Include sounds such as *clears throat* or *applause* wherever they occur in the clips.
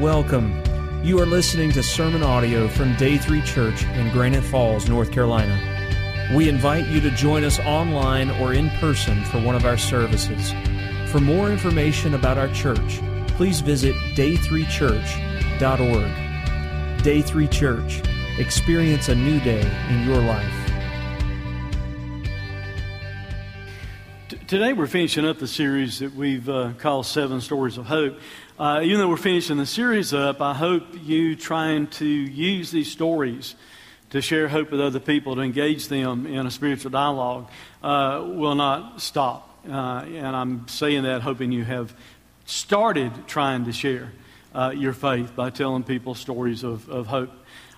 Welcome. You are listening to sermon audio from Day 3 Church in Granite Falls, North Carolina. We invite you to join us online or in person for one of our services. For more information about our church, please visit day3church.org. Day 3 Church. Experience a new day in your life. Today we're finishing up the series that we've uh, called Seven Stories of Hope. Uh, even though we're finishing the series up, I hope you trying to use these stories to share hope with other people, to engage them in a spiritual dialogue, uh, will not stop. Uh, and I'm saying that hoping you have started trying to share uh, your faith by telling people stories of, of hope.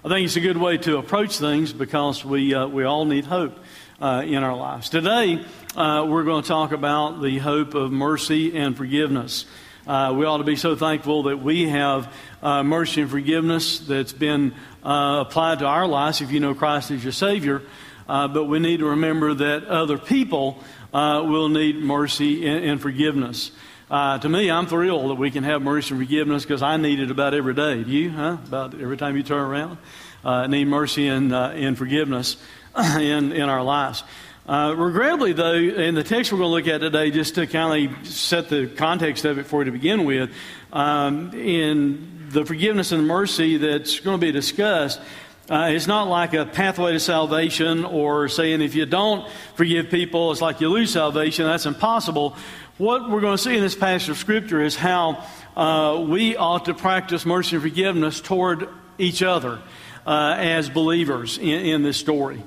I think it's a good way to approach things because we, uh, we all need hope uh, in our lives. Today, uh, we're going to talk about the hope of mercy and forgiveness. Uh, we ought to be so thankful that we have uh, mercy and forgiveness that's been uh, applied to our lives if you know Christ as your Savior. Uh, but we need to remember that other people uh, will need mercy and, and forgiveness. Uh, to me, I'm thrilled that we can have mercy and forgiveness because I need it about every day. Do you? Huh? About every time you turn around, need mercy and, and forgiveness *clears throat* in, in our lives. Uh, regrettably, though, in the text we're going to look at today, just to kind of set the context of it for you to begin with, um, in the forgiveness and mercy that's going to be discussed, uh, it's not like a pathway to salvation or saying if you don't forgive people, it's like you lose salvation. That's impossible. What we're going to see in this passage of Scripture is how uh, we ought to practice mercy and forgiveness toward each other uh, as believers in, in this story.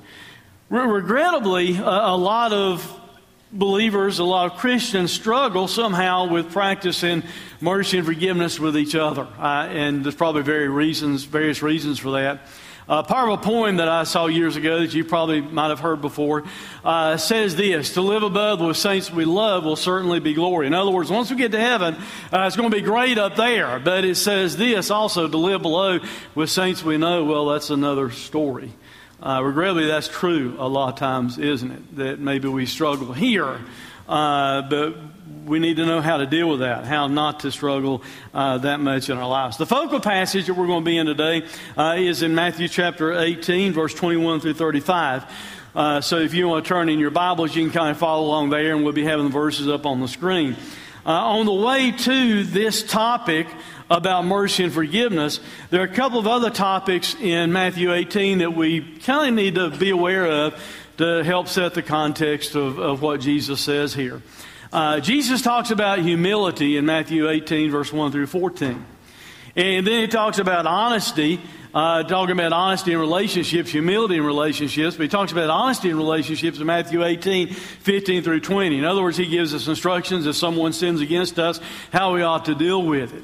Regrettably, a lot of believers, a lot of Christians struggle somehow with practicing mercy and forgiveness with each other. Uh, and there's probably very reasons, various reasons for that. Uh, part of a poem that I saw years ago that you probably might have heard before uh, says this To live above with saints we love will certainly be glory. In other words, once we get to heaven, uh, it's going to be great up there. But it says this also to live below with saints we know, well, that's another story. Uh, regrettably, that's true a lot of times, isn't it? That maybe we struggle here, uh, but we need to know how to deal with that, how not to struggle uh, that much in our lives. The focal passage that we're going to be in today uh, is in Matthew chapter 18, verse 21 through 35. Uh, so if you want to turn in your Bibles, you can kind of follow along there, and we'll be having the verses up on the screen. Uh, on the way to this topic, about mercy and forgiveness. There are a couple of other topics in Matthew 18 that we kind of need to be aware of to help set the context of, of what Jesus says here. Uh, Jesus talks about humility in Matthew 18, verse 1 through 14. And then he talks about honesty, uh, talking about honesty in relationships, humility in relationships. But he talks about honesty in relationships in Matthew 18, 15 through 20. In other words, he gives us instructions if someone sins against us, how we ought to deal with it.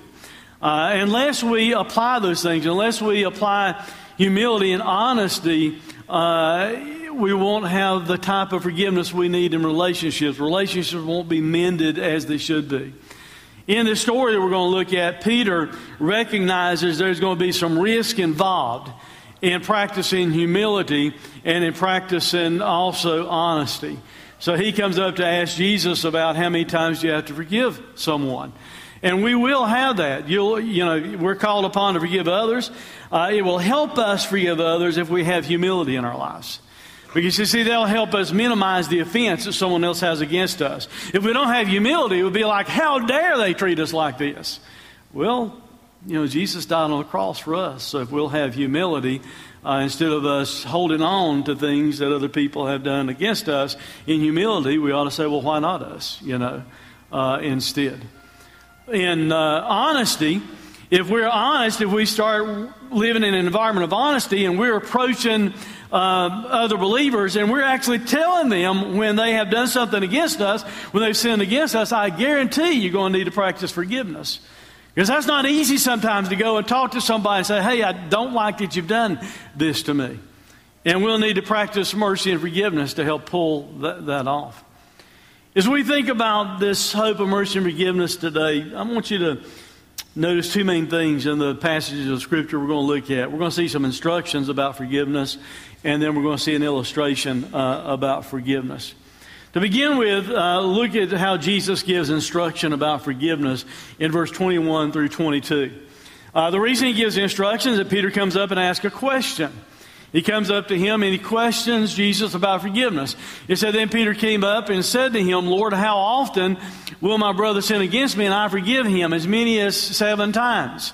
Uh, unless we apply those things, unless we apply humility and honesty, uh, we won't have the type of forgiveness we need in relationships. Relationships won't be mended as they should be. In the story that we're going to look at, Peter recognizes there's going to be some risk involved in practicing humility and in practicing also honesty. So he comes up to ask Jesus about how many times you have to forgive someone. And we will have that. You'll, you know, we're called upon to forgive others. Uh, it will help us forgive others if we have humility in our lives. Because you see, that'll help us minimize the offense that someone else has against us. If we don't have humility, it would be like, how dare they treat us like this? Well, you know, Jesus died on the cross for us. So if we'll have humility, uh, instead of us holding on to things that other people have done against us, in humility, we ought to say, well, why not us, you know, uh, instead in uh, honesty, if we're honest, if we start living in an environment of honesty and we're approaching uh, other believers and we're actually telling them when they have done something against us, when they've sinned against us, I guarantee you're going to need to practice forgiveness. Because that's not easy sometimes to go and talk to somebody and say, hey, I don't like that you've done this to me. And we'll need to practice mercy and forgiveness to help pull that off. As we think about this hope of mercy and forgiveness today, I want you to notice two main things in the passages of Scripture we're going to look at. We're going to see some instructions about forgiveness, and then we're going to see an illustration uh, about forgiveness. To begin with, uh, look at how Jesus gives instruction about forgiveness in verse 21 through 22. Uh, the reason he gives instructions is that Peter comes up and asks a question. He comes up to him and he questions Jesus about forgiveness. It said, Then Peter came up and said to him, Lord, how often will my brother sin against me and I forgive him? As many as seven times.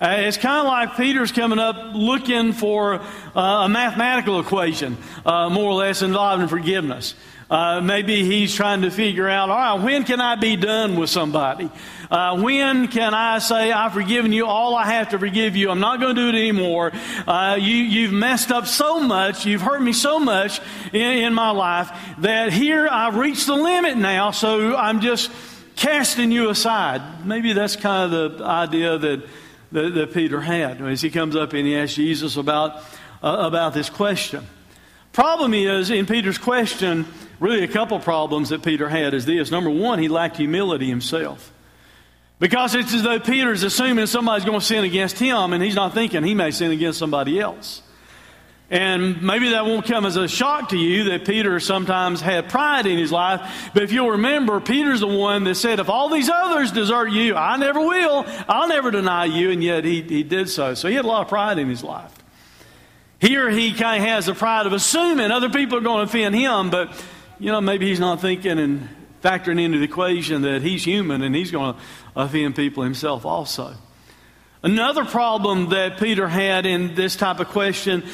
Uh, it's kind of like Peter's coming up looking for uh, a mathematical equation, uh, more or less involved in forgiveness. Uh, maybe he's trying to figure out, all right, when can I be done with somebody? Uh, when can I say, I've forgiven you all I have to forgive you? I'm not going to do it anymore. Uh, you, you've messed up so much, you've hurt me so much in, in my life that here I've reached the limit now, so I'm just casting you aside. Maybe that's kind of the idea that, that, that Peter had as he comes up and he asks Jesus about, uh, about this question. Problem is, in Peter's question, really a couple problems that Peter had is this. Number one, he lacked humility himself. Because it's as though Peter's assuming somebody's going to sin against him, and he's not thinking he may sin against somebody else. And maybe that won't come as a shock to you that Peter sometimes had pride in his life. But if you'll remember, Peter's the one that said, If all these others desert you, I never will. I'll never deny you. And yet he, he did so. So he had a lot of pride in his life. Here he kind of has the pride of assuming other people are going to offend him, but you know, maybe he's not thinking and factoring into the equation that he's human and he's going to offend people himself also. Another problem that Peter had in this type of question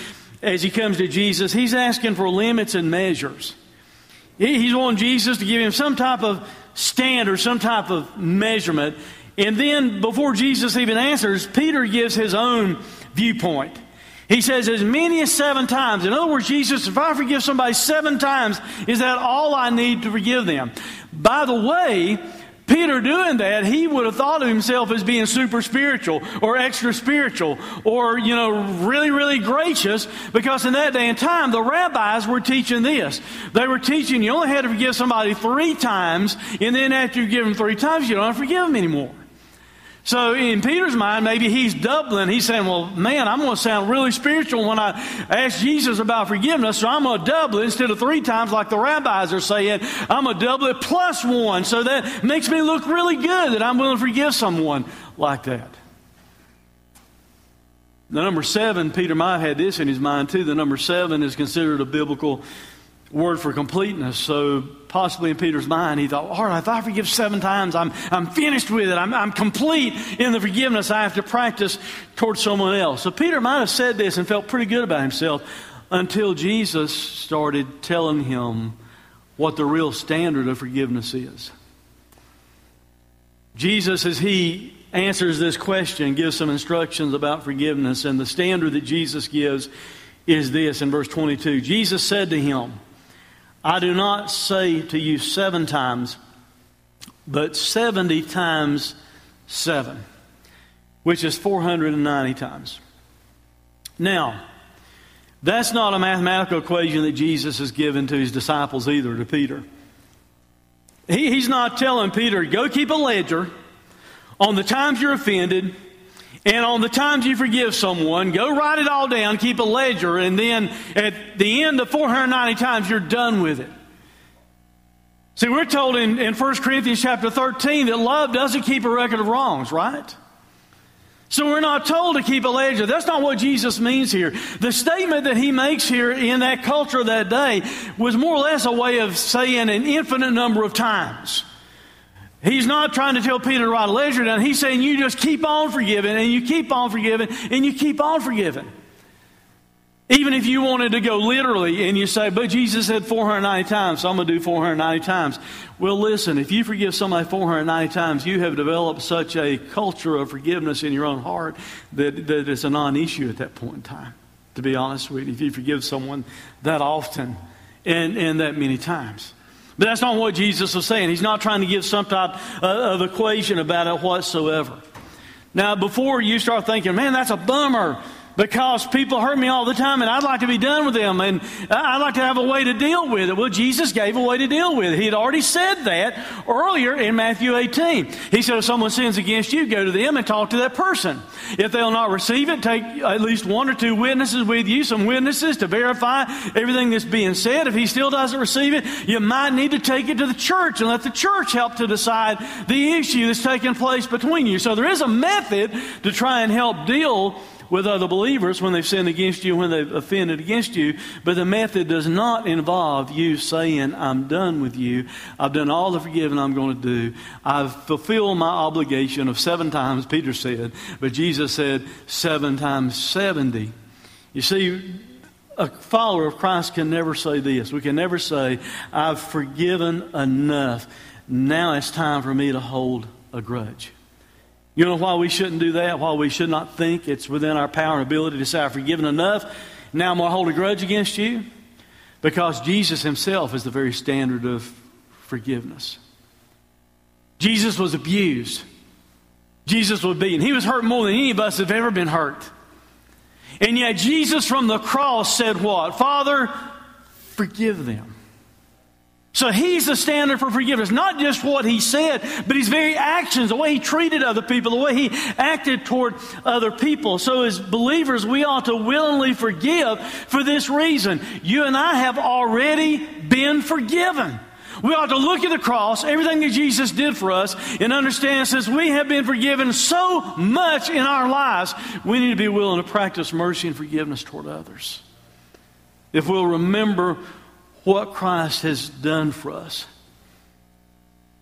as he comes to Jesus, he's asking for limits and measures. He's wanting Jesus to give him some type of standard, some type of measurement. And then, before Jesus even answers, Peter gives his own viewpoint. He says, as many as seven times. In other words, Jesus, if I forgive somebody seven times, is that all I need to forgive them? By the way, Peter doing that, he would have thought of himself as being super spiritual or extra spiritual or, you know, really, really gracious because in that day and time, the rabbis were teaching this. They were teaching you only had to forgive somebody three times, and then after you give them three times, you don't forgive them anymore. So in Peter's mind, maybe he's doubling. He's saying, well, man, I'm going to sound really spiritual when I ask Jesus about forgiveness. So I'm going to double it instead of three times like the rabbis are saying. I'm going to double it plus one. So that makes me look really good that I'm willing to forgive someone like that. The number seven, Peter might have had this in his mind too. The number seven is considered a biblical word for completeness. So possibly in Peter's mind, he thought, all right, if I forgive seven times, I'm, I'm finished with it. I'm, I'm complete in the forgiveness I have to practice towards someone else. So Peter might have said this and felt pretty good about himself until Jesus started telling him what the real standard of forgiveness is. Jesus, as he answers this question, gives some instructions about forgiveness, and the standard that Jesus gives is this in verse 22. Jesus said to him, I do not say to you seven times, but 70 times seven, which is 490 times. Now, that's not a mathematical equation that Jesus has given to his disciples either, to Peter. He, he's not telling Peter, go keep a ledger on the times you're offended and on the times you forgive someone, go write it all down, keep a ledger, and then at the end of 490 times, you're done with it. See, we're told in, in 1 Corinthians chapter 13 that love doesn't keep a record of wrongs, right? So we're not told to keep a ledger. That's not what Jesus means here. The statement that he makes here in that culture that day was more or less a way of saying an infinite number of times. He's not trying to tell Peter to write a ledger down. He's saying you just keep on forgiving and you keep on forgiving and you keep on forgiving. Even if you wanted to go literally and you say, but Jesus said 490 times, so I'm going to do 490 times. Well, listen, if you forgive somebody 490 times, you have developed such a culture of forgiveness in your own heart that, that it's a non issue at that point in time, to be honest with you, if you forgive someone that often and, and that many times. But that's not what Jesus was saying. He's not trying to give some type uh, of equation about it whatsoever. Now, before you start thinking, man, that's a bummer. Because people hurt me all the time and I'd like to be done with them and I'd like to have a way to deal with it. Well, Jesus gave a way to deal with it. He had already said that earlier in Matthew 18. He said, if someone sins against you, go to them and talk to that person. If they'll not receive it, take at least one or two witnesses with you, some witnesses to verify everything that's being said. If he still doesn't receive it, you might need to take it to the church and let the church help to decide the issue that's taking place between you. So there is a method to try and help deal with other believers when they've sinned against you, when they've offended against you. But the method does not involve you saying, I'm done with you. I've done all the forgiving I'm going to do. I've fulfilled my obligation of seven times, Peter said. But Jesus said, seven times 70. You see, a follower of Christ can never say this. We can never say, I've forgiven enough. Now it's time for me to hold a grudge. You know why we shouldn't do that? Why we should not think it's within our power and ability to say, I've forgiven enough. Now I'm going to hold a grudge against you? Because Jesus himself is the very standard of forgiveness. Jesus was abused. Jesus was beaten. He was hurt more than any of us have ever been hurt. And yet Jesus from the cross said what? Father, forgive them. So he's the standard for forgiveness. Not just what he said, but his very actions, the way he treated other people, the way he acted toward other people. So as believers, we ought to willingly forgive for this reason. You and I have already been forgiven. We ought to look at the cross, everything that Jesus did for us, and understand since we have been forgiven so much in our lives, we need to be willing to practice mercy and forgiveness toward others. If we'll remember what Christ has done for us.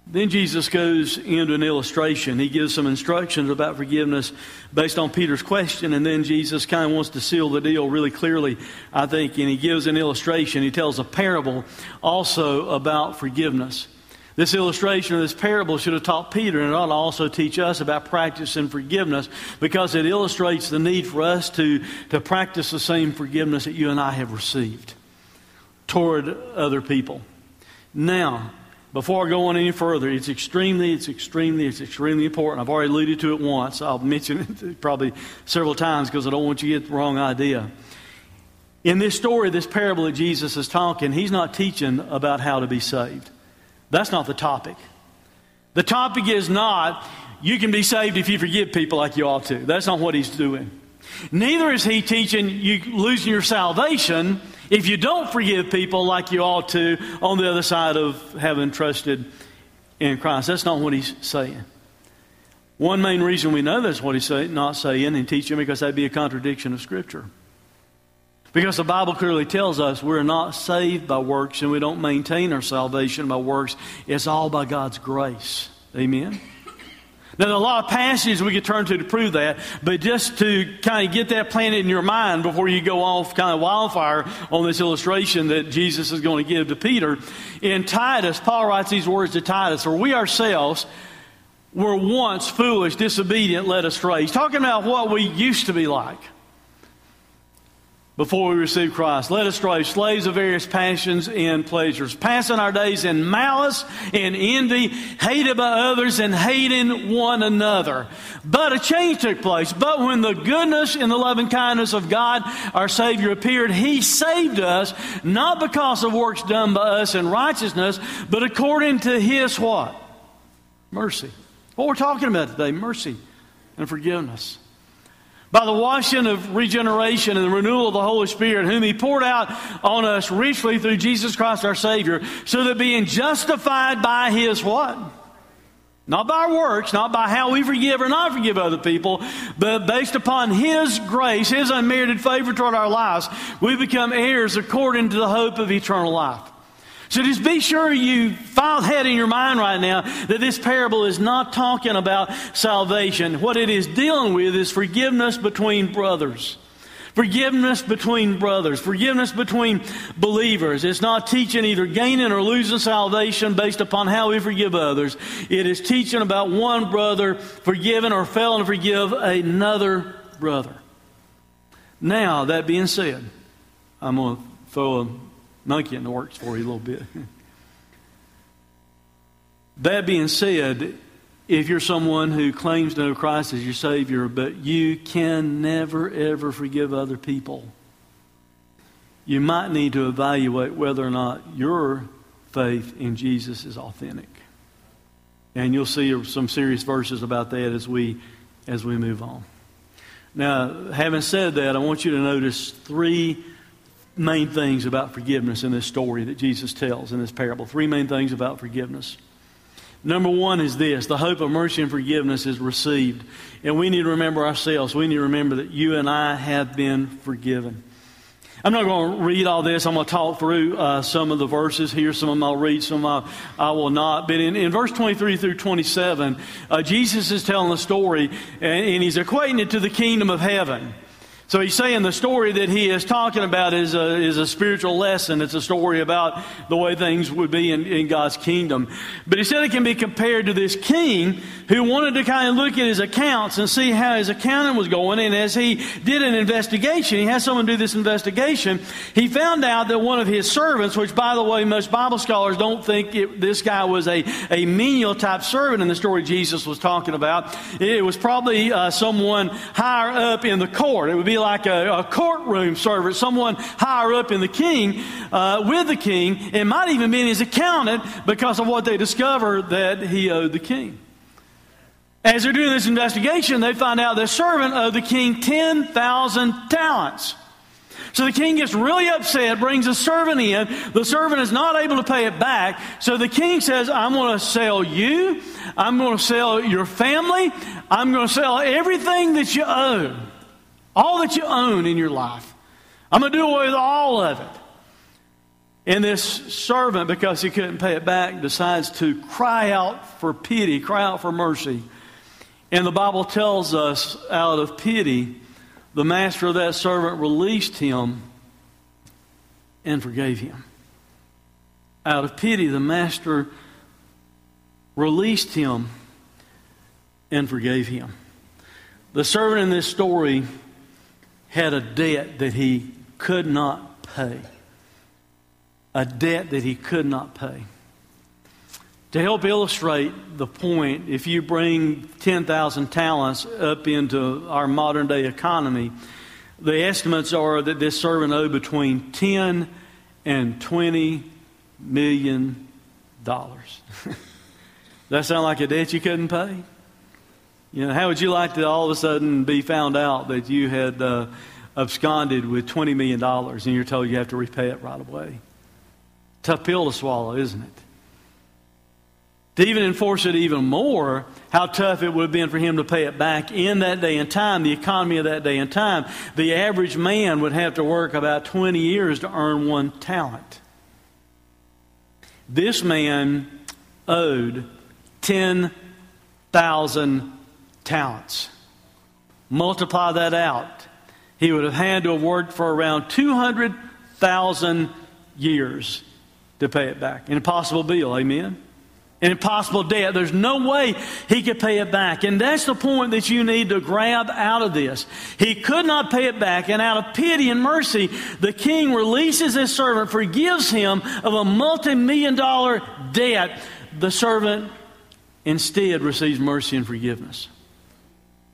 Then Jesus goes into an illustration. He gives some instructions about forgiveness based on Peter's question, and then Jesus kind of wants to seal the deal really clearly, I think, and he gives an illustration. He tells a parable also about forgiveness. This illustration or this parable should have taught Peter, and it ought to also teach us about practicing forgiveness because it illustrates the need for us to, to practice the same forgiveness that you and I have received toward other people. Now, before I go on any further, it's extremely, it's extremely, it's extremely important. I've already alluded to it once. I'll mention it *laughs* probably several times because I don't want you to get the wrong idea. In this story, this parable that Jesus is talking, he's not teaching about how to be saved. That's not the topic. The topic is not, you can be saved if you forgive people like you ought to. That's not what he's doing. Neither is he teaching you losing your salvation if you don't forgive people like you ought to on the other side of having trusted in Christ. That's not what he's saying. One main reason we know that's what he's say, not saying and teaching because that'd be a contradiction of Scripture. Because the Bible clearly tells us we're not saved by works and we don't maintain our salvation by works. It's all by God's grace. Amen? Now, there are a lot of passages we could turn to to prove that, but just to kind of get that planted in your mind before you go off kind of wildfire on this illustration that Jesus is going to give to Peter, in Titus, Paul writes these words to Titus, For we ourselves were once foolish, disobedient, led astray. He's talking about what we used to be like before we received Christ, Let us astray, slaves of various passions and pleasures, passing our days in malice and envy, hated by others and hating one another. But a change took place. But when the goodness and the loving kindness of God, our Savior, appeared, He saved us, not because of works done by us in righteousness, but according to His what? Mercy. What we're talking about today, mercy and forgiveness by the washing of regeneration and the renewal of the Holy Spirit, whom He poured out on us richly through Jesus Christ our Savior, so that being justified by His what? Not by our works, not by how we forgive or not forgive other people, but based upon His grace, His unmerited favor toward our lives, we become heirs according to the hope of eternal life. So just be sure you file that in your mind right now that this parable is not talking about salvation. What it is dealing with is forgiveness between brothers. Forgiveness between brothers, forgiveness between believers. It's not teaching either gaining or losing salvation based upon how we forgive others. It is teaching about one brother forgiving or failing to forgive another brother. Now, that being said, I'm going to throw a monkey in the works for you a little bit. that being said, if you're someone who claims to know Christ as your Savior, but you can never, ever forgive other people, you might need to evaluate whether or not your faith in Jesus is authentic. And you'll see some serious verses about that as we, as we move on. Now, having said that, I want you to notice three main things about forgiveness in this story that Jesus tells in this parable. Three main things about forgiveness. Number one is this the hope of mercy and forgiveness is received. And we need to remember ourselves. We need to remember that you and I have been forgiven. I'm not going to read all this. I'm going to talk through uh, some of the verses here. Some of them I'll read, some of them I, I will not. But in, in, verse 23 through 27, uh, Jesus is telling a story, and, and he's equating it to the kingdom of heaven. So he's saying the story that he is talking about is a, is a spiritual lesson. It's a story about the way things would be in, in God's kingdom. But he said it can be compared to this king who wanted to kind of look at his accounts and see how his accounting was going. And as he did an investigation, he had someone do this investigation, he found out that one of his servants, which by the way, most Bible scholars don't think it, this guy was a, a menial type servant in the story Jesus was talking about. It was probably uh, someone higher up in the court. It would be like a, a courtroom servant, someone higher up in the king, uh, with the king. It might even be his accountant because of what they discovered that he owed the king. As they're doing this investigation, they find out the servant owed the king 10,000 talents. So the king gets really upset, brings a servant in. The servant is not able to pay it back. So the king says, I'm going to sell you. I'm going to sell your family. I'm going to sell everything that you own. All that you own in your life. I'm going to do away with all of it. And this servant, because he couldn't pay it back, decides to cry out for pity, cry out for mercy. And the Bible tells us, out of pity, the master of that servant released him and forgave him. Out of pity, the master released him and forgave him. The servant in this story had a debt that he could not pay. A debt that he could not pay. To help illustrate the point, if you bring 10,000 talents up into our modern day economy, the estimates are that this servant owed between 10 and 20 million dollars. *laughs* that sound like a debt you couldn't pay? You know, how would you like to all of a sudden be found out that you had uh, absconded with $20 million and you're told you have to repay it right away? Tough pill to swallow, isn't it? To even enforce it even more, how tough it would have been for him to pay it back in that day and time, the economy of that day and time. The average man would have to work about 20 years to earn one talent. This man owed 10,000 talents. Multiply that out. He would have had to have worked for around 200,000 years to pay it back. An impossible bill, amen? An impossible debt. There's no way he could pay it back. And that's the point that you need to grab out of this. He could not pay it back, and out of pity and mercy, the king releases his servant, forgives him of a multi million dollar debt. The servant instead receives mercy and forgiveness.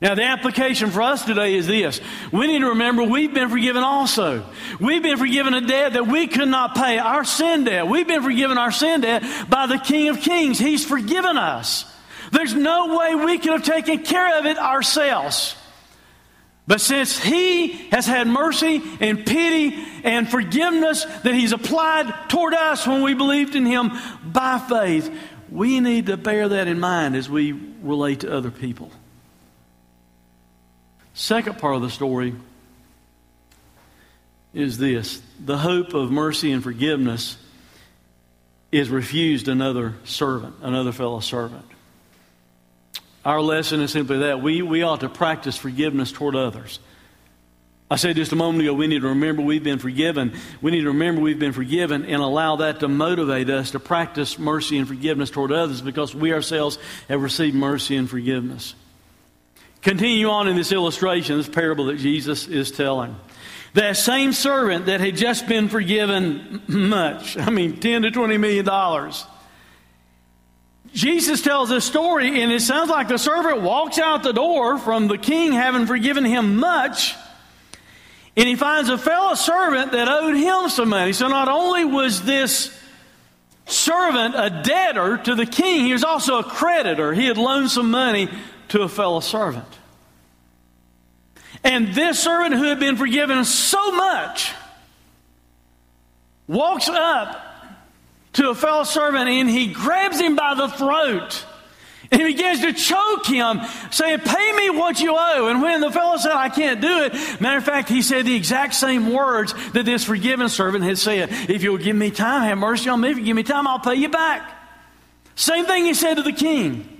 Now, the application for us today is this. We need to remember we've been forgiven also. We've been forgiven a debt that we could not pay, our sin debt. We've been forgiven our sin debt by the King of Kings. He's forgiven us. There's no way we could have taken care of it ourselves. But since He has had mercy and pity and forgiveness that He's applied toward us when we believed in Him by faith, we need to bear that in mind as we relate to other people. Second part of the story is this the hope of mercy and forgiveness is refused another servant, another fellow servant. Our lesson is simply that we, we ought to practice forgiveness toward others. I said just a moment ago, we need to remember we've been forgiven. We need to remember we've been forgiven and allow that to motivate us to practice mercy and forgiveness toward others because we ourselves have received mercy and forgiveness. Continue on in this illustration, this parable that Jesus is telling. That same servant that had just been forgiven *clears throat* much, I mean, 10 to 20 million dollars, Jesus tells this story, and it sounds like the servant walks out the door from the king having forgiven him much, and he finds a fellow servant that owed him some money. So not only was this servant a debtor to the king, he was also a creditor. He had loaned some money to a fellow servant. And this servant who had been forgiven so much walks up to a fellow servant and he grabs him by the throat. And he begins to choke him, saying, Pay me what you owe. And when the fellow said, I can't do it, matter of fact, he said the exact same words that this forgiven servant had said. If you'll give me time, have mercy on me. If you give me time, I'll pay you back. Same thing he said to the king.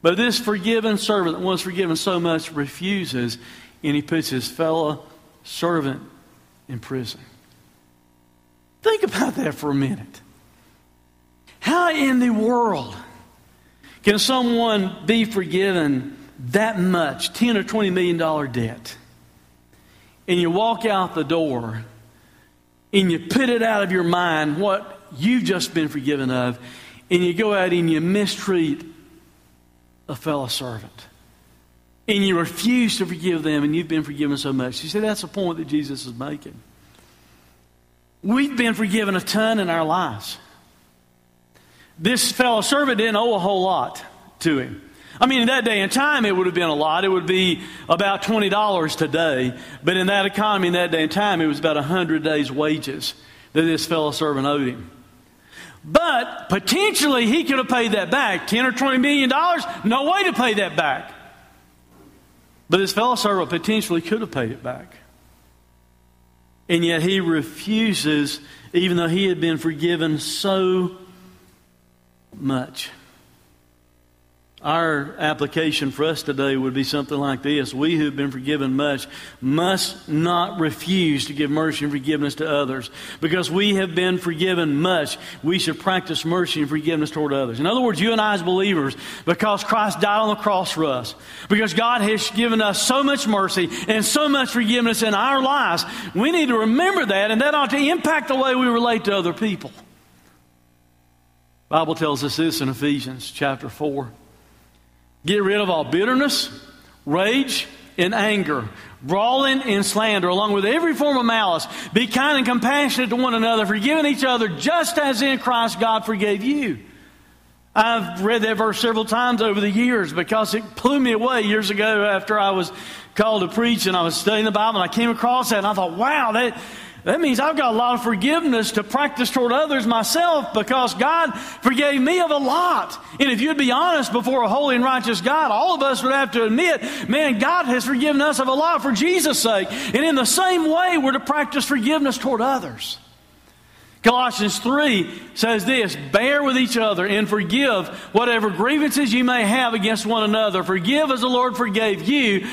But this forgiven servant that was forgiven so much refuses, and he puts his fellow servant in prison. Think about that for a minute. How in the world can someone be forgiven that much, 10 or 20 million dollar debt? And you walk out the door and you put it out of your mind what you've just been forgiven of, and you go out and you mistreat a fellow servant. And you refuse to forgive them, and you've been forgiven so much. You see, that's the point that Jesus is making. We've been forgiven a ton in our lives. This fellow servant didn't owe a whole lot to him. I mean, in that day and time, it would have been a lot. It would be about $20 today. But in that economy, in that day and time, it was about 100 days' wages that this fellow servant owed him. But potentially, he could have paid that back. 10 or 20 million dollars, no way to pay that back. But this fellow servant potentially could have paid it back. And yet he refuses, even though he had been forgiven so much. Our application for us today would be something like this We who've been forgiven much must not refuse to give mercy and forgiveness to others. Because we have been forgiven much, we should practice mercy and forgiveness toward others. In other words, you and I, as believers, because Christ died on the cross for us, because God has given us so much mercy and so much forgiveness in our lives, we need to remember that, and that ought to impact the way we relate to other people. Bible tells us this in Ephesians chapter 4. Get rid of all bitterness, rage, and anger, brawling and slander, along with every form of malice. Be kind and compassionate to one another, forgiving each other just as in Christ God forgave you. I've read that verse several times over the years because it blew me away years ago after I was called to preach and I was studying the Bible and I came across that and I thought, wow, that that means I've got a lot of forgiveness to practice toward others myself because God forgave me of a lot. And if you'd be honest before a holy and righteous God, all of us would have to admit, man, God has forgiven us of a lot for Jesus' sake. And in the same way, we're to practice forgiveness toward others. Colossians 3 says this Bear with each other and forgive whatever grievances you may have against one another. Forgive as the Lord forgave you.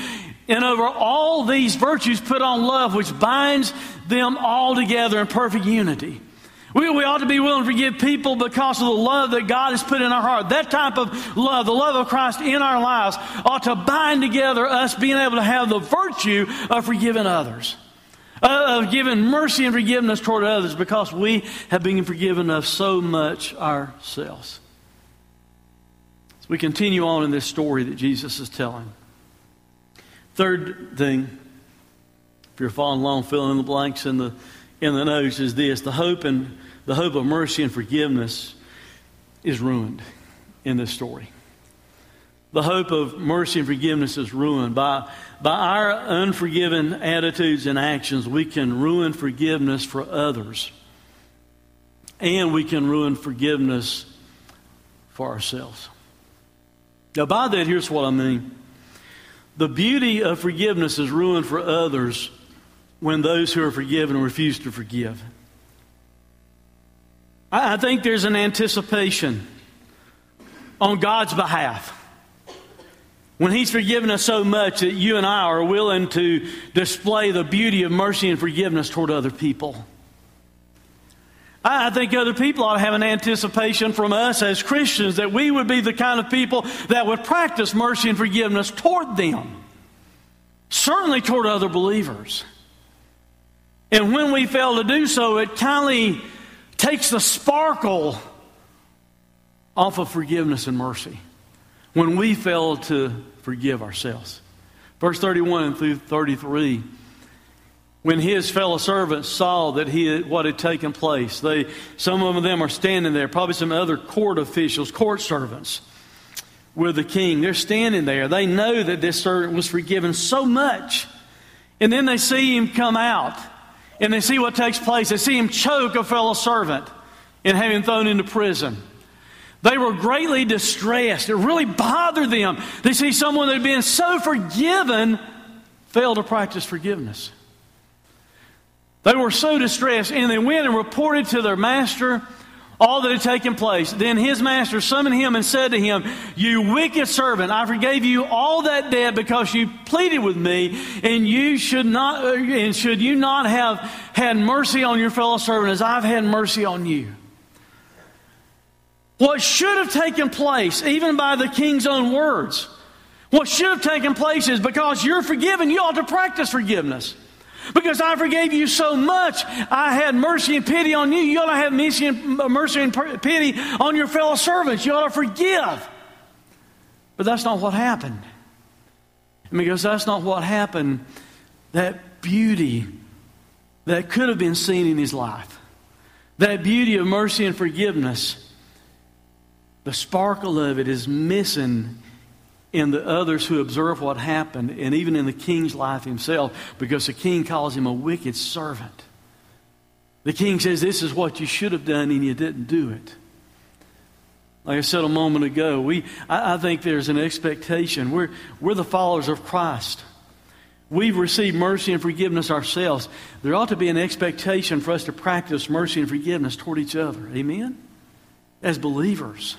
And over all these virtues, put on love, which binds them all together in perfect unity. We, we ought to be willing to forgive people because of the love that God has put in our heart. That type of love, the love of Christ in our lives, ought to bind together us being able to have the virtue of forgiving others, uh, of giving mercy and forgiveness toward others because we have been forgiven of so much ourselves. As we continue on in this story that Jesus is telling. Third thing, if you're following along, filling in the blanks in the in the notes is this: the hope and the hope of mercy and forgiveness is ruined in this story. The hope of mercy and forgiveness is ruined by by our unforgiven attitudes and actions. We can ruin forgiveness for others, and we can ruin forgiveness for ourselves. Now, by that, here's what I mean. The beauty of forgiveness is ruined for others when those who are forgiven refuse to forgive. I think there's an anticipation on God's behalf. When He's forgiven us so much that you and I are willing to display the beauty of mercy and forgiveness toward other people. I think other people ought to have an anticipation from us as Christians that we would be the kind of people that would practice mercy and forgiveness toward them, certainly toward other believers. And when we fail to do so, it kind of takes the sparkle off of forgiveness and mercy when we fail to forgive ourselves. Verse 31 through 33 when his fellow servants saw that he had, what had taken place they some of them are standing there probably some other court officials court servants with the king they're standing there they know that this servant was forgiven so much and then they see him come out and they see what takes place they see him choke a fellow servant and have him thrown into prison they were greatly distressed. It really bothered them. They see someone that had been so forgiven fail to practice forgiveness. They were so distressed, and they went and reported to their master all that had taken place. Then his master summoned him and said to him, You wicked servant, I forgave you all that debt because you pleaded with me, and you should not uh, and should you not have had mercy on your fellow servant as I've had mercy on you. What should have taken place, even by the king's own words, what should have taken place is because you're forgiven, you ought to practice forgiveness. Because I forgave you so much, I had mercy and pity on you. You ought to have mercy and, uh, mercy and pity on your fellow servants. You ought to forgive. But that's not what happened. And because that's not what happened, that beauty that could have been seen in his life, that beauty of mercy and forgiveness, the sparkle of it is missing in the others who observe what happened, and even in the king's life himself, because the king calls him a wicked servant. The king says, This is what you should have done, and you didn't do it. Like I said a moment ago, we, I, I think there's an expectation. We're, we're the followers of Christ. We've received mercy and forgiveness ourselves. There ought to be an expectation for us to practice mercy and forgiveness toward each other. Amen? As believers.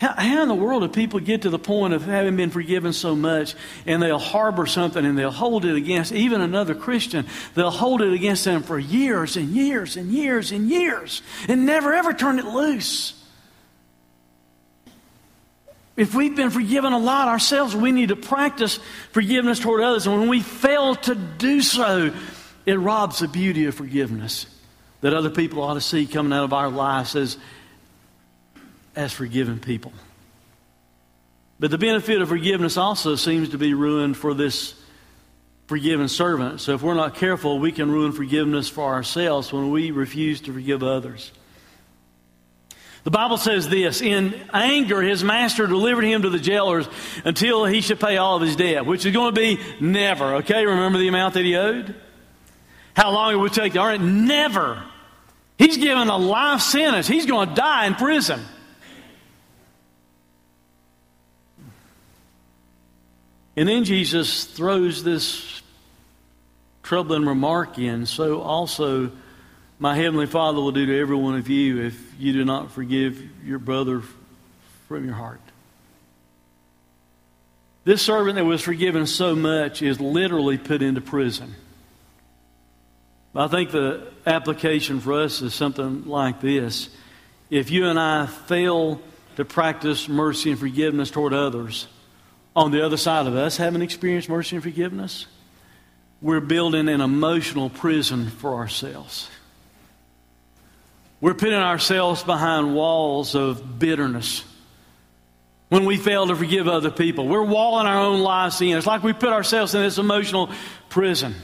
How, how, in the world do people get to the point of having been forgiven so much and they'll harbor something and they'll hold it against even another Christian? They'll hold it against them for years and years and years and years and never ever turn it loose. If we've been forgiven a lot ourselves, we need to practice forgiveness toward others. And when we fail to do so, it robs the beauty of forgiveness that other people ought to see coming out of our lives as as forgiven people. But the benefit of forgiveness also seems to be ruined for this forgiven servant. So if we're not careful, we can ruin forgiveness for ourselves when we refuse to forgive others. The Bible says this In anger, his master delivered him to the jailers until he should pay all of his debt, which is going to be never. Okay, remember the amount that he owed? How long it would take All right. Never. He's given a life sentence. He's going to die in prison. And then Jesus throws this troubling remark in. So also, my Heavenly Father will do to every one of you if you do not forgive your brother from your heart. This servant that was forgiven so much is literally put into prison. I think the application for us is something like this. If you and I fail to practice mercy and forgiveness toward others, on the other side of us haven't experienced mercy and forgiveness, we're building an emotional prison for ourselves. We're putting ourselves behind walls of bitterness when we fail to forgive other people. We're walling our own lives in. It's like we put ourselves in this emotional prison.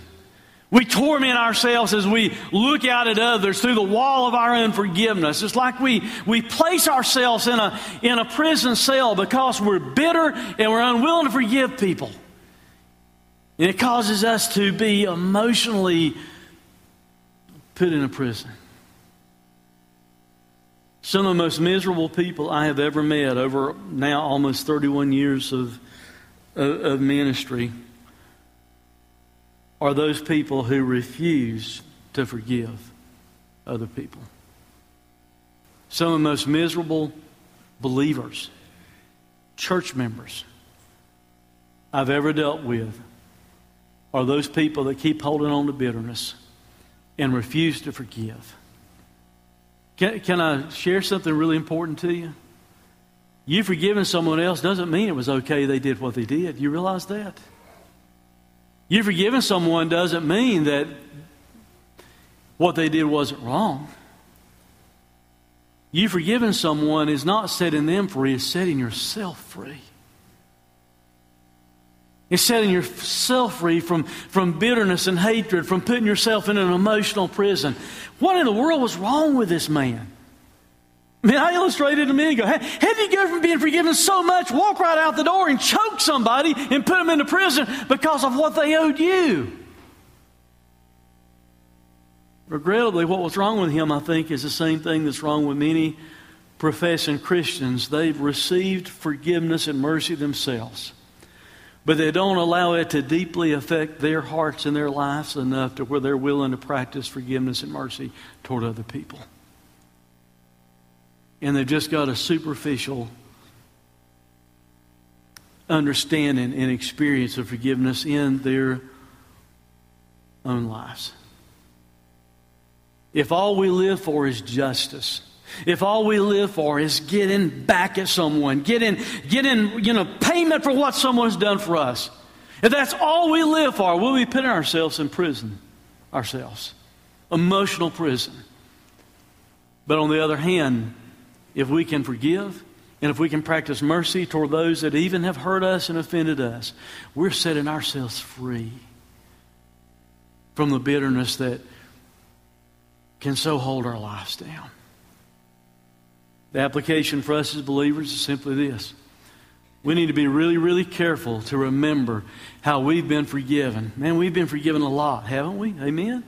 We torment ourselves as we look out at others through the wall of our unforgiveness. It's like we, we place ourselves in a, in a prison cell because we're bitter and we're unwilling to forgive people. And it causes us to be emotionally put in a prison. Some of the most miserable people I have ever met over now almost 31 years of, of, of ministry are those people who refuse to forgive other people. Some of the most miserable believers, church members I've ever dealt with are those people that keep holding on to bitterness and refuse to forgive. Can, can I share something really important to you? You forgiving someone else doesn't mean it was okay they did what they did. You realize that? You forgiving someone doesn't mean that what they did wasn't wrong. You forgiving someone is not setting them free, it's setting yourself free. It's setting yourself free from, from bitterness and hatred, from putting yourself in an emotional prison. What in the world was wrong with this man? I mean, I illustrated a minute ago. How you go from being forgiven so much, walk right out the door and choke somebody and put them into prison because of what they owed you? Regrettably, what was wrong with him, I think, is the same thing that's wrong with many professing Christians. They've received forgiveness and mercy themselves but they don't allow it to deeply affect their hearts and their lives enough to where they're willing to practice forgiveness and mercy toward other people. And they've just got a superficial understanding and experience of forgiveness in their own lives. If all we live for is justice, if all we live for is getting back at someone, getting, getting you know, payment for what someone's done for us, if that's all we live for, we'll be putting ourselves in prison ourselves, emotional prison. But on the other hand, if we can forgive and if we can practice mercy toward those that even have hurt us and offended us, we're setting ourselves free from the bitterness that can so hold our lives down. The application for us as believers is simply this. We need to be really, really careful to remember how we've been forgiven. Man, we've been forgiven a lot, haven't we? Amen?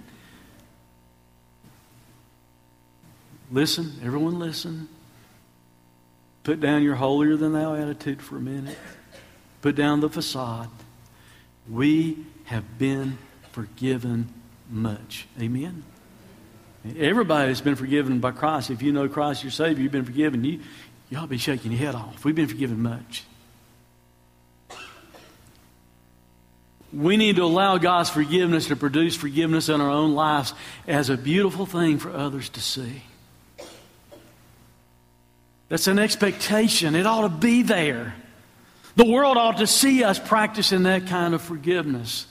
Listen, everyone listen. Put down your holier than thou attitude for a minute. Put down the facade. We have been forgiven much. Amen? Everybody has been forgiven by Christ. If you know Christ your Savior, you've been forgiven. You, to be shaking your head off. We've been forgiven much. We need to allow God's forgiveness to produce forgiveness in our own lives as a beautiful thing for others to see. That's an expectation. It ought to be there. The world ought to see us practicing that kind of forgiveness.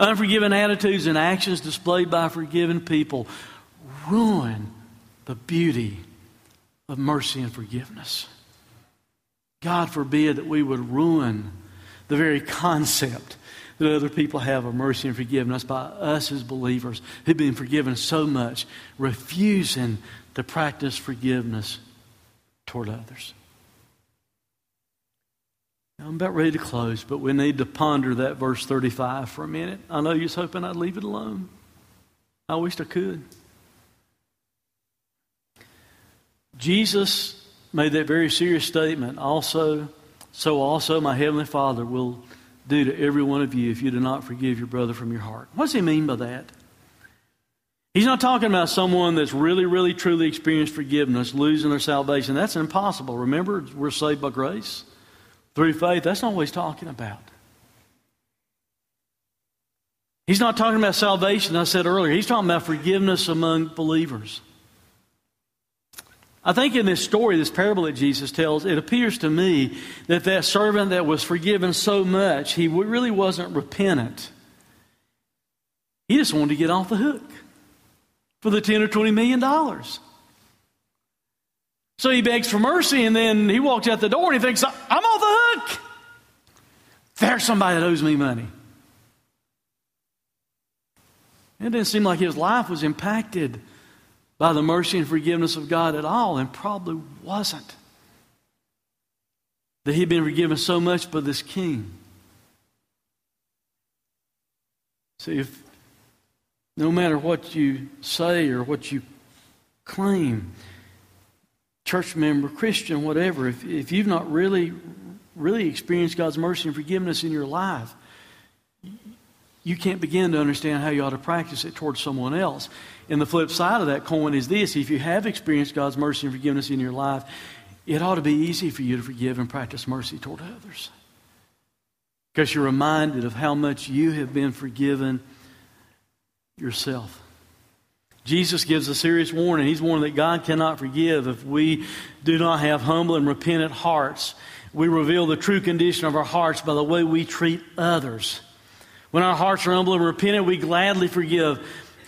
Unforgiven attitudes and actions displayed by forgiven people ruin the beauty of mercy and forgiveness. God forbid that we would ruin the very concept that other people have of mercy and forgiveness by us as believers who've been forgiven so much, refusing to practice forgiveness toward others. Now, I'm about ready to close, but we need to ponder that verse 35 for a minute. I know you're hoping I'd leave it alone. I wished I could. Jesus made that very serious statement also, so also my Heavenly Father will do to every one of you if you do not forgive your brother from your heart. What does he mean by that? He's not talking about someone that's really, really, truly experienced forgiveness, losing their salvation. That's impossible. Remember, we're saved by grace through faith. That's not what he's talking about. He's not talking about salvation, I said earlier. He's talking about forgiveness among believers. I think in this story, this parable that Jesus tells, it appears to me that that servant that was forgiven so much, he really wasn't repentant. He just wanted to get off the hook for the 10 or 20 million dollars. So he begs for mercy and then he walks out the door and he thinks, I'm off the hook. There's somebody that owes me money. It didn't seem like his life was impacted by the mercy and forgiveness of God at all, and probably wasn't. That he'd been forgiven so much by this king. See, if no matter what you say or what you claim, church member, Christian, whatever, if, if you've not really, really experienced God's mercy and forgiveness in your life, you can't begin to understand how you ought to practice it towards someone else. And the flip side of that coin is this if you have experienced God's mercy and forgiveness in your life, it ought to be easy for you to forgive and practice mercy toward others. Because you're reminded of how much you have been forgiven yourself. Jesus gives a serious warning. He's warning that God cannot forgive if we do not have humble and repentant hearts. We reveal the true condition of our hearts by the way we treat others. When our hearts are humble and repentant, we gladly forgive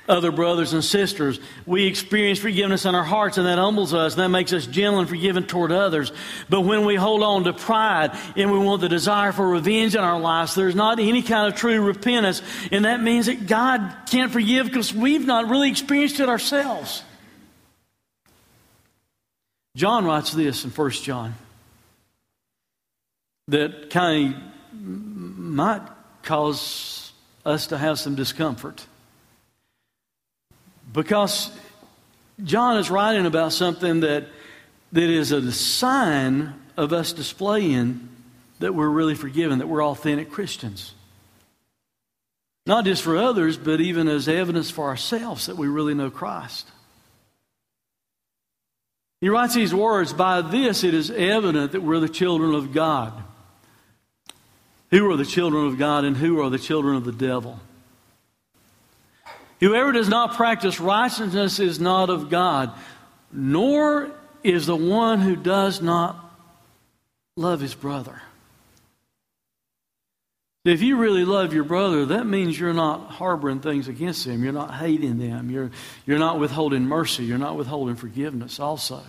other brothers and sisters. We experience forgiveness in our hearts, and that humbles us, and that makes us gentle and forgiving toward others. But when we hold on to pride and we want the desire for revenge in our lives, there's not any kind of true repentance, and that means that God can't forgive because we've not really experienced it ourselves. John writes this in 1 John that kind of might cause us to have some discomfort. Because John is writing about something that, that is a sign of us displaying that we're really forgiven, that we're authentic Christians. Not just for others, but even as evidence for ourselves that we really know Christ. He writes these words By this it is evident that we're the children of God. Who are the children of God and who are the children of the devil? Whoever does not practice righteousness is not of God, nor is the one who does not love his brother. If you really love your brother, that means you're not harboring things against him. You're not hating them. You're, you're not withholding mercy. You're not withholding forgiveness, also.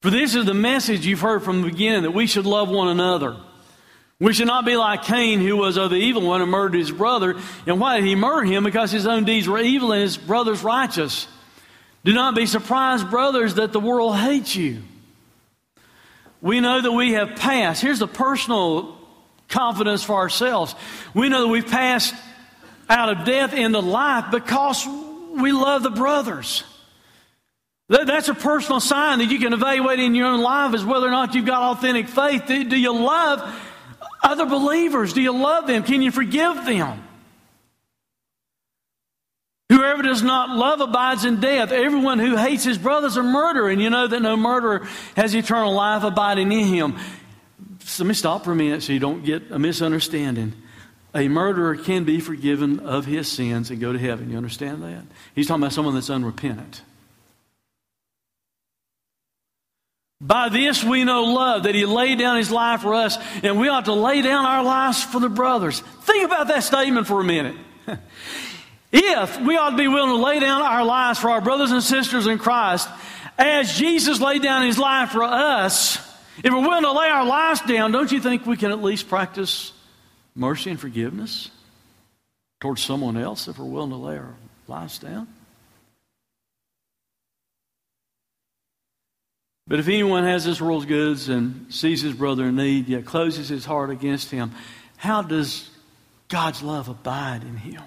For this is the message you've heard from the beginning that we should love one another. We should not be like Cain, who was of the evil one and murdered his brother. And why did he murder him? Because his own deeds were evil and his brother's righteous. Do not be surprised, brothers, that the world hates you. We know that we have passed. Here's the personal confidence for ourselves. We know that we've passed out of death into life because we love the brothers. That's a personal sign that you can evaluate in your own life is whether or not you've got authentic faith. Do you love other believers? Do you love them? Can you forgive them? Whoever does not love abides in death. Everyone who hates his brother is a murderer, and you know that no murderer has eternal life abiding in him. So let me stop for a minute so you don't get a misunderstanding. A murderer can be forgiven of his sins and go to heaven. You understand that? He's talking about someone that's unrepentant. By this we know love, that he laid down his life for us, and we ought to lay down our lives for the brothers. Think about that statement for a minute. *laughs* if we ought to be willing to lay down our lives for our brothers and sisters in Christ, as Jesus laid down his life for us, if we're willing to lay our lives down, don't you think we can at least practice mercy and forgiveness towards someone else if we're willing to lay our lives down? But if anyone has this world's goods and sees his brother in need, yet closes his heart against him, how does God's love abide in him?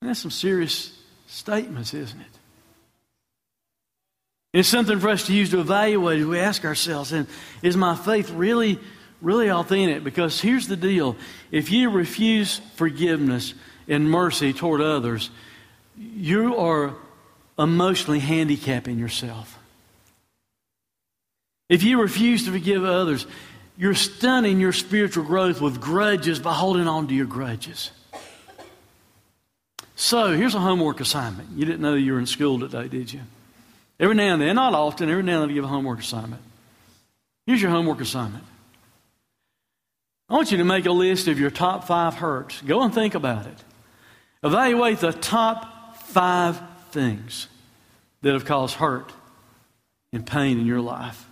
And that's some serious statements, isn't it? It's something for us to use to evaluate as we ask ourselves, and is my faith really, really authentic? Because here's the deal if you refuse forgiveness and mercy toward others, you are emotionally handicapping yourself. If you refuse to forgive others, you're stunning your spiritual growth with grudges by holding on to your grudges. So, here's a homework assignment. You didn't know you were in school today, did you? Every now and then, not often, every now and then I give a homework assignment. Here's your homework assignment. I want you to make a list of your top five hurts. Go and think about it. Evaluate the top five things that have caused hurt and pain in your life.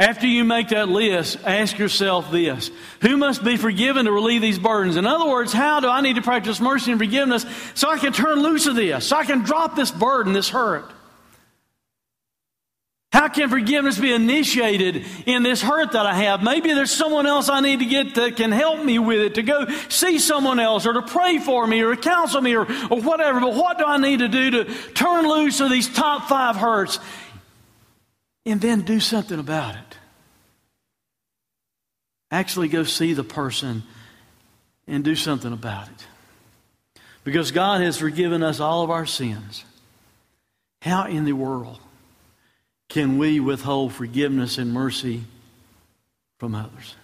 After you make that list, ask yourself this Who must be forgiven to relieve these burdens? In other words, how do I need to practice mercy and forgiveness so I can turn loose of this, so I can drop this burden, this hurt? How can forgiveness be initiated in this hurt that I have? Maybe there's someone else I need to get that can help me with it, to go see someone else, or to pray for me, or counsel me, or, or whatever. But what do I need to do to turn loose of these top five hurts and then do something about it? Actually, go see the person and do something about it. Because God has forgiven us all of our sins. How in the world can we withhold forgiveness and mercy from others?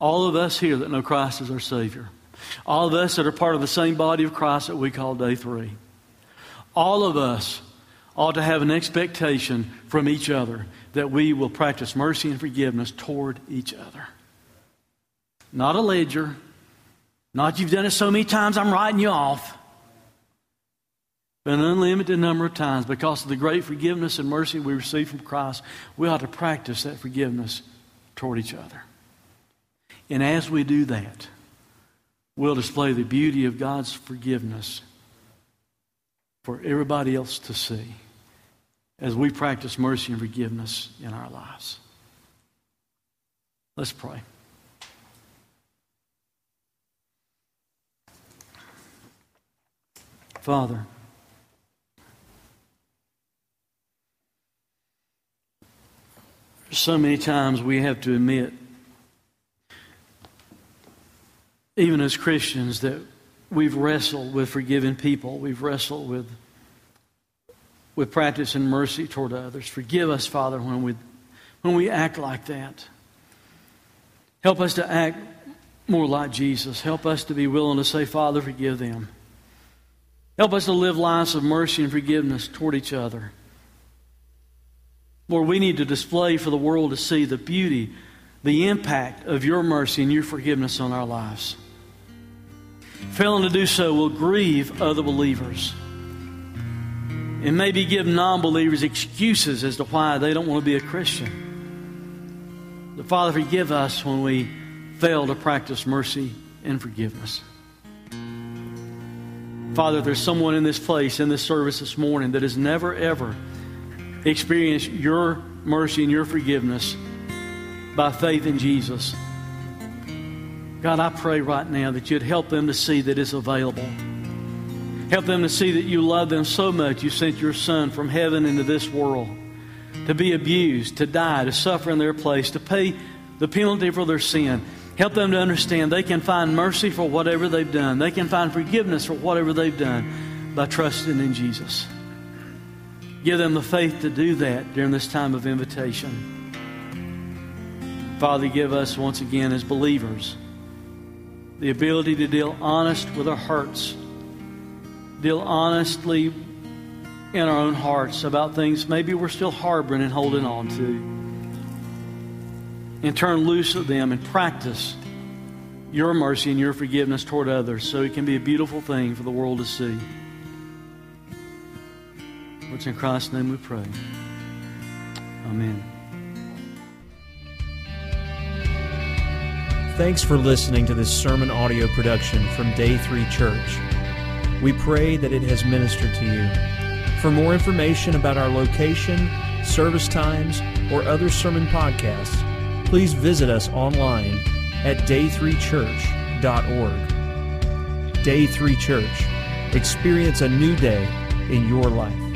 All of us here that know Christ as our Savior, all of us that are part of the same body of Christ that we call day three, all of us ought to have an expectation from each other that we will practice mercy and forgiveness toward each other. Not a ledger, Not you've done it so many times, I'm writing you off. But an unlimited number of times, because of the great forgiveness and mercy we receive from Christ, we ought to practice that forgiveness toward each other. And as we do that, we'll display the beauty of God's forgiveness for everybody else to see as we practice mercy and forgiveness in our lives. Let's pray. Father, so many times we have to admit, even as Christians, that we've wrestled with forgiving people. We've wrestled with, with practicing mercy toward others. Forgive us, Father, when we, when we act like that. Help us to act more like Jesus. Help us to be willing to say, Father, forgive them. Help us to live lives of mercy and forgiveness toward each other. Lord, we need to display for the world to see the beauty, the impact of your mercy and your forgiveness on our lives. Failing to do so will grieve other believers and maybe give non believers excuses as to why they don't want to be a Christian. But Father, forgive us when we fail to practice mercy and forgiveness. Father, there's someone in this place, in this service this morning, that has never, ever experienced your mercy and your forgiveness by faith in Jesus. God, I pray right now that you'd help them to see that it's available. Help them to see that you love them so much you sent your Son from heaven into this world to be abused, to die, to suffer in their place, to pay the penalty for their sin. Help them to understand they can find mercy for whatever they've done. They can find forgiveness for whatever they've done by trusting in Jesus. Give them the faith to do that during this time of invitation. Father, give us once again as believers the ability to deal honest with our hearts, deal honestly in our own hearts about things maybe we're still harboring and holding on to and turn loose of them and practice your mercy and your forgiveness toward others so it can be a beautiful thing for the world to see. Which in Christ's name we pray. Amen. Thanks for listening to this sermon audio production from Day 3 Church. We pray that it has ministered to you. For more information about our location, service times, or other sermon podcasts, please visit us online at day3church.org. Day 3 Church. Experience a new day in your life.